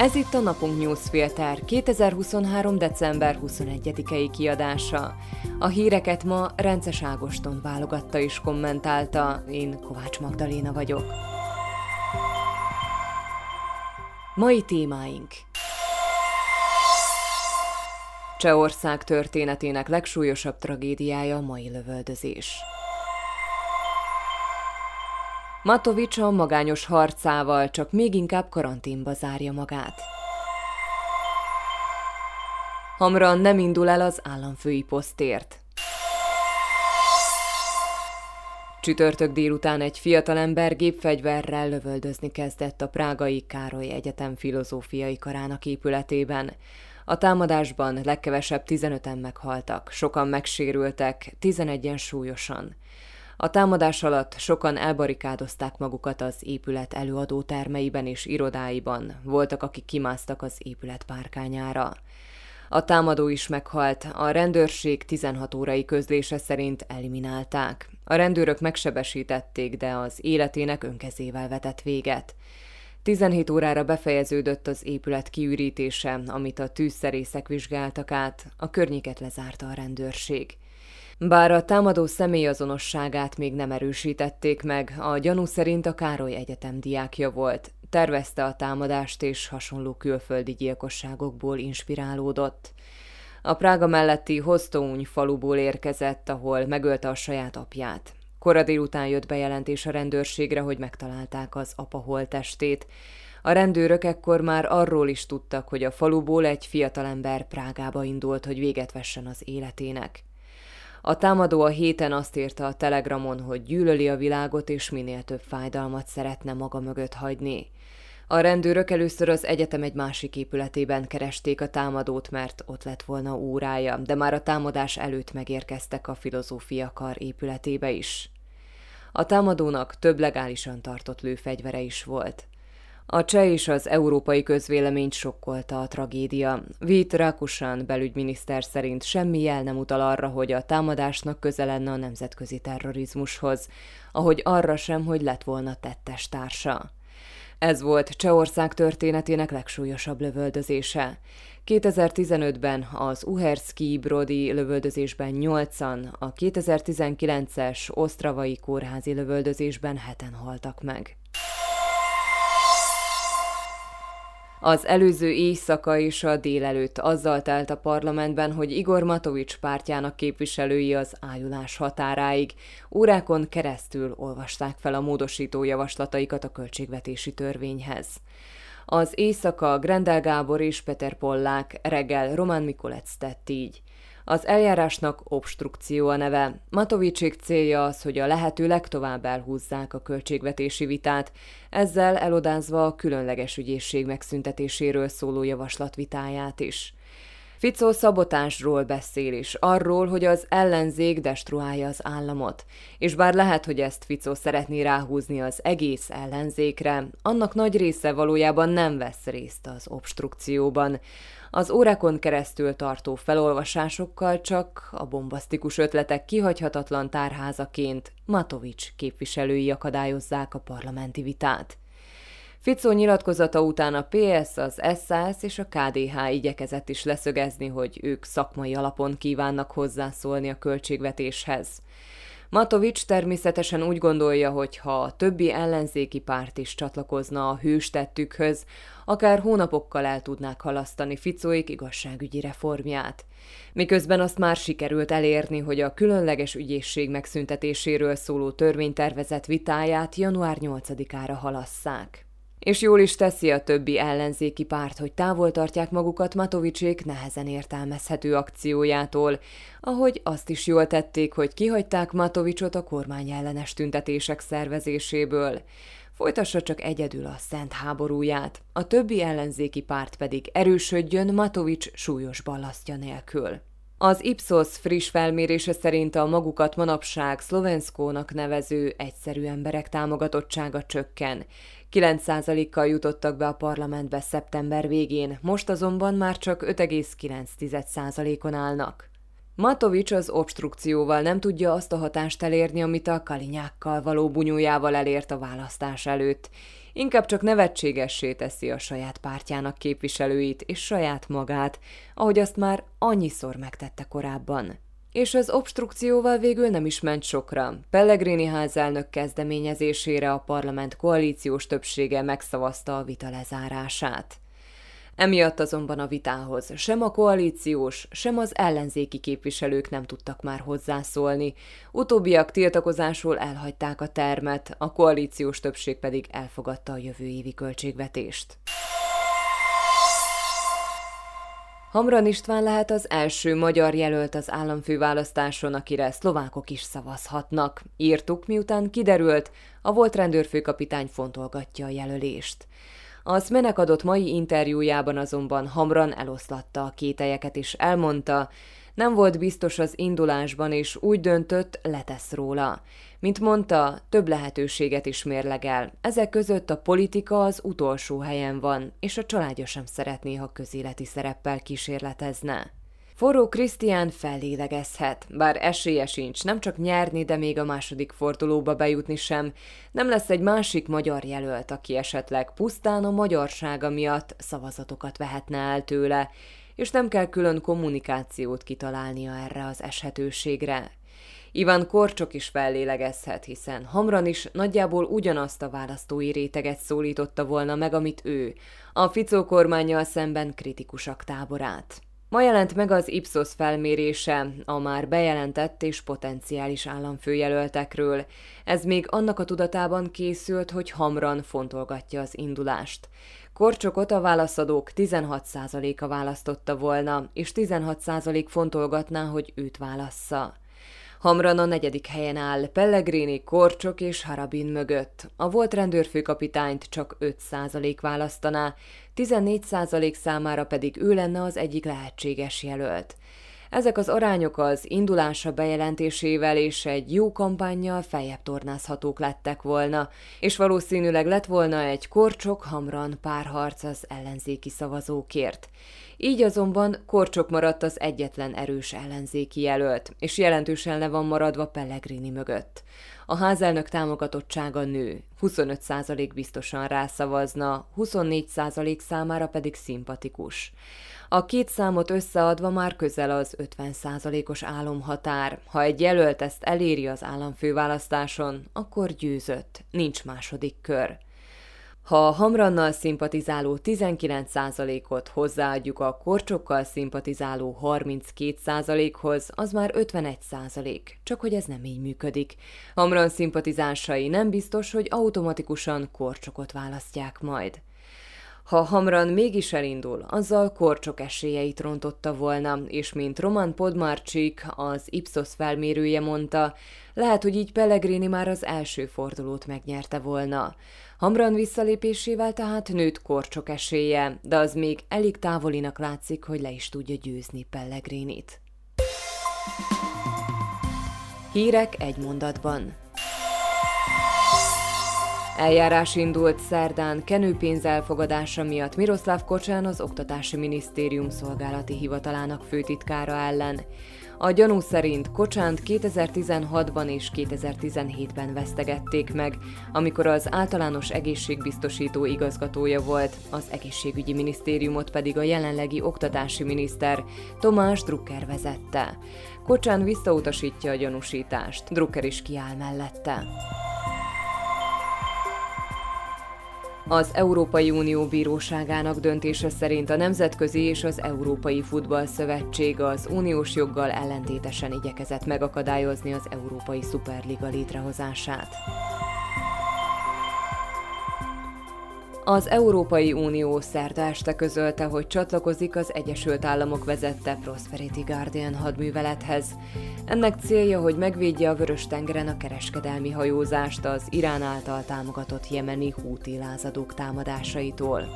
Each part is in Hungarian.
Ez itt a Napunk Newsfilter 2023. december 21-i kiadása. A híreket ma Rences Ágoston válogatta és kommentálta, én Kovács Magdaléna vagyok. Mai témáink Csehország történetének legsúlyosabb tragédiája a mai lövöldözés. Matovics a magányos harcával csak még inkább karanténba zárja magát. Hamran nem indul el az államfői posztért. Csütörtök délután egy fiatalember gépfegyverrel lövöldözni kezdett a Prágai Károly Egyetem filozófiai karának épületében. A támadásban legkevesebb 15-en meghaltak, sokan megsérültek, 11-en súlyosan. A támadás alatt sokan elbarikádozták magukat az épület előadó termeiben és irodáiban, voltak, akik kimásztak az épület párkányára. A támadó is meghalt, a rendőrség 16 órai közlése szerint eliminálták. A rendőrök megsebesítették, de az életének önkezével vetett véget. 17 órára befejeződött az épület kiürítése, amit a tűzszerészek vizsgáltak át, a környéket lezárta a rendőrség. Bár a támadó személyazonosságát még nem erősítették meg, a gyanú szerint a Károly Egyetem diákja volt. Tervezte a támadást és hasonló külföldi gyilkosságokból inspirálódott. A Prága melletti Hostouny faluból érkezett, ahol megölte a saját apját. Kora délután jött bejelentés a rendőrségre, hogy megtalálták az apa holtestét. A rendőrök ekkor már arról is tudtak, hogy a faluból egy fiatalember Prágába indult, hogy véget vessen az életének. A támadó a héten azt írta a telegramon, hogy gyűlöli a világot és minél több fájdalmat szeretne maga mögött hagyni. A rendőrök először az egyetem egy másik épületében keresték a támadót, mert ott lett volna órája, de már a támadás előtt megérkeztek a filozófia kar épületébe is. A támadónak több legálisan tartott lőfegyvere is volt. A cseh és az európai közvéleményt sokkolta a tragédia. Vít Rakusan belügyminiszter szerint semmi jel nem utal arra, hogy a támadásnak köze lenne a nemzetközi terrorizmushoz, ahogy arra sem, hogy lett volna tettes társa. Ez volt Csehország történetének legsúlyosabb lövöldözése. 2015-ben az Uherszki Brody lövöldözésben 8-an, a 2019-es Osztravai kórházi lövöldözésben heten haltak meg. Az előző éjszaka és a délelőtt azzal telt a parlamentben, hogy Igor Matovics pártjának képviselői az ájulás határáig órákon keresztül olvasták fel a módosító javaslataikat a költségvetési törvényhez. Az éjszaka Grendel Gábor és Peter Pollák, reggel Roman Mikolec tett így. Az eljárásnak obstrukció a neve. Matovicsék célja az, hogy a lehető legtovább elhúzzák a költségvetési vitát, ezzel elodázva a különleges ügyészség megszüntetéséről szóló javaslat vitáját is. Ficó szabotásról beszél is, arról, hogy az ellenzék destruálja az államot. És bár lehet, hogy ezt Ficó szeretné ráhúzni az egész ellenzékre, annak nagy része valójában nem vesz részt az obstrukcióban. Az órákon keresztül tartó felolvasásokkal csak a bombasztikus ötletek kihagyhatatlan tárházaként Matovics képviselői akadályozzák a parlamenti vitát. Ficó nyilatkozata után a PS, az SZSZ és a KDH igyekezett is leszögezni, hogy ők szakmai alapon kívánnak hozzászólni a költségvetéshez. Matovics természetesen úgy gondolja, hogy ha a többi ellenzéki párt is csatlakozna a hőstettükhöz, akár hónapokkal el tudnák halasztani Ficóik igazságügyi reformját. Miközben azt már sikerült elérni, hogy a különleges ügyészség megszüntetéséről szóló törvénytervezet vitáját január 8-ára halasszák. És jól is teszi a többi ellenzéki párt, hogy távol tartják magukat Matovicsék nehezen értelmezhető akciójától, ahogy azt is jól tették, hogy kihagyták Matovicsot a kormány ellenes tüntetések szervezéséből. Folytassa csak egyedül a szent háborúját, a többi ellenzéki párt pedig erősödjön Matovics súlyos ballasztja nélkül. Az Ipsos friss felmérése szerint a magukat manapság szlovenszkónak nevező egyszerű emberek támogatottsága csökken. 9%-kal jutottak be a parlamentbe szeptember végén, most azonban már csak 5,9%-on állnak. Matovics az obstrukcióval nem tudja azt a hatást elérni, amit a kalinyákkal való bunyójával elért a választás előtt. Inkább csak nevetségessé teszi a saját pártjának képviselőit és saját magát, ahogy azt már annyiszor megtette korábban. És az obstrukcióval végül nem is ment sokra. Pellegrini házelnök kezdeményezésére a parlament koalíciós többsége megszavazta a vita lezárását. Emiatt azonban a vitához sem a koalíciós, sem az ellenzéki képviselők nem tudtak már hozzászólni. Utóbbiak tiltakozásról elhagyták a termet, a koalíciós többség pedig elfogadta a jövő évi költségvetést. Hamran István lehet az első magyar jelölt az államfőválasztáson, akire szlovákok is szavazhatnak. Írtuk, miután kiderült, a volt rendőrfőkapitány fontolgatja a jelölést. Az menek adott mai interjújában azonban Hamran eloszlatta a kételyeket és elmondta, nem volt biztos az indulásban, és úgy döntött, letesz róla. Mint mondta, több lehetőséget is mérlegel. Ezek között a politika az utolsó helyen van, és a családja sem szeretné, ha közéleti szereppel kísérletezne. Forró Krisztián fellélegezhet, bár esélye sincs nem csak nyerni, de még a második fordulóba bejutni sem. Nem lesz egy másik magyar jelölt, aki esetleg pusztán a magyarsága miatt szavazatokat vehetne el tőle, és nem kell külön kommunikációt kitalálnia erre az eshetőségre. Ivan Korcsok is fellélegezhet, hiszen Hamran is nagyjából ugyanazt a választói réteget szólította volna meg, amit ő, a Ficó kormányjal szemben kritikusak táborát. Ma jelent meg az Ipsos felmérése a már bejelentett és potenciális államfőjelöltekről. Ez még annak a tudatában készült, hogy Hamran fontolgatja az indulást. Korcsokot a válaszadók 16%-a választotta volna, és 16% fontolgatná, hogy őt válassza. Hamran a negyedik helyen áll, Pellegrini, Korcsok és Harabin mögött. A volt rendőrfőkapitányt csak 5% választaná, 14% számára pedig ő lenne az egyik lehetséges jelölt. Ezek az arányok az indulása bejelentésével és egy jó kampányjal feljebb tornázhatók lettek volna, és valószínűleg lett volna egy korcsok-hamran párharc az ellenzéki szavazókért. Így azonban Korcsok maradt az egyetlen erős ellenzéki jelölt, és jelentősen le van maradva Pellegrini mögött. A házelnök támogatottsága nő, 25% biztosan rászavazna, 24% számára pedig szimpatikus. A két számot összeadva már közel az 50%-os álomhatár. Ha egy jelölt ezt eléri az államfőválasztáson, akkor győzött, nincs második kör. Ha a Hamrannal szimpatizáló 19%-ot hozzáadjuk a korcsokkal szimpatizáló 32%-hoz, az már 51%, csak hogy ez nem így működik. Hamran szimpatizásai nem biztos, hogy automatikusan korcsokot választják majd. Ha Hamran mégis elindul, azzal korcsok esélyeit rontotta volna, és mint Roman Podmarcsik, az Ipsos felmérője mondta, lehet, hogy így Pellegrini már az első fordulót megnyerte volna. Hamran visszalépésével tehát nőtt korcsok esélye, de az még elég távolinak látszik, hogy le is tudja győzni Pellegrinit. Hírek egy mondatban. Eljárás indult szerdán kenőpénz elfogadása miatt Miroslav Kocsán az Oktatási Minisztérium szolgálati hivatalának főtitkára ellen. A gyanú szerint Kocsánt 2016-ban és 2017-ben vesztegették meg, amikor az általános egészségbiztosító igazgatója volt, az egészségügyi minisztériumot pedig a jelenlegi oktatási miniszter Tomás Drucker vezette. Kocsán visszautasítja a gyanúsítást, Drucker is kiáll mellette. Az Európai Unió Bíróságának döntése szerint a Nemzetközi és az Európai Futball Szövetség az uniós joggal ellentétesen igyekezett megakadályozni az Európai Szuperliga létrehozását. Az Európai Unió szerda este közölte, hogy csatlakozik az Egyesült Államok vezette Prosperity Guardian hadművelethez. Ennek célja, hogy megvédje a Vörös-tengeren a kereskedelmi hajózást az Irán által támogatott jemeni húti lázadók támadásaitól.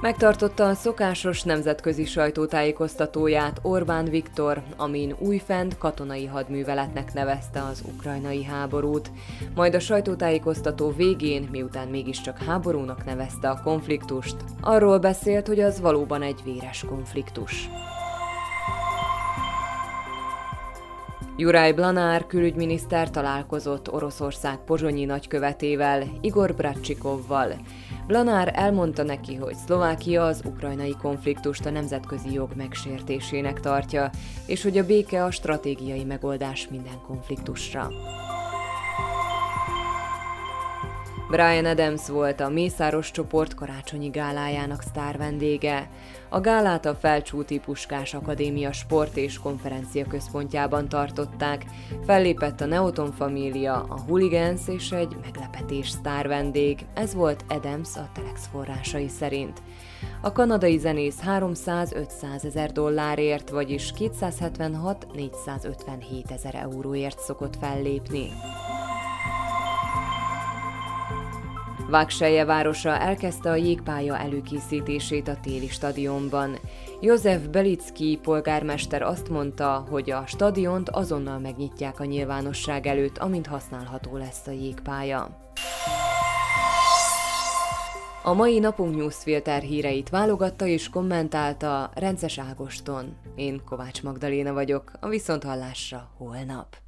Megtartotta a szokásos nemzetközi sajtótájékoztatóját Orbán Viktor, amin újfent katonai hadműveletnek nevezte az ukrajnai háborút. Majd a sajtótájékoztató végén, miután mégiscsak háborúnak nevezte a konfliktust, arról beszélt, hogy az valóban egy véres konfliktus. Juraj Blanár külügyminiszter találkozott Oroszország pozsonyi nagykövetével, Igor Bratcsikovval. Blanár elmondta neki, hogy Szlovákia az ukrajnai konfliktust a nemzetközi jog megsértésének tartja, és hogy a béke a stratégiai megoldás minden konfliktusra. Brian Adams volt a Mészáros csoport karácsonyi gálájának sztár vendége. A gálát a Felcsúti Puskás Akadémia Sport és Konferencia Központjában tartották. Fellépett a Neoton Família, a Hooligans és egy meglepetés sztár vendég. Ez volt Adams a Telex forrásai szerint. A kanadai zenész 300-500 ezer dollárért, vagyis 276-457 ezer euróért szokott fellépni. Vágselje városa elkezdte a jégpálya előkészítését a téli stadionban. József Belicki polgármester azt mondta, hogy a stadiont azonnal megnyitják a nyilvánosság előtt, amint használható lesz a jégpálya. A mai napunk newsfilter híreit válogatta és kommentálta Rences Ágoston. Én Kovács Magdaléna vagyok, a Viszonthallásra holnap.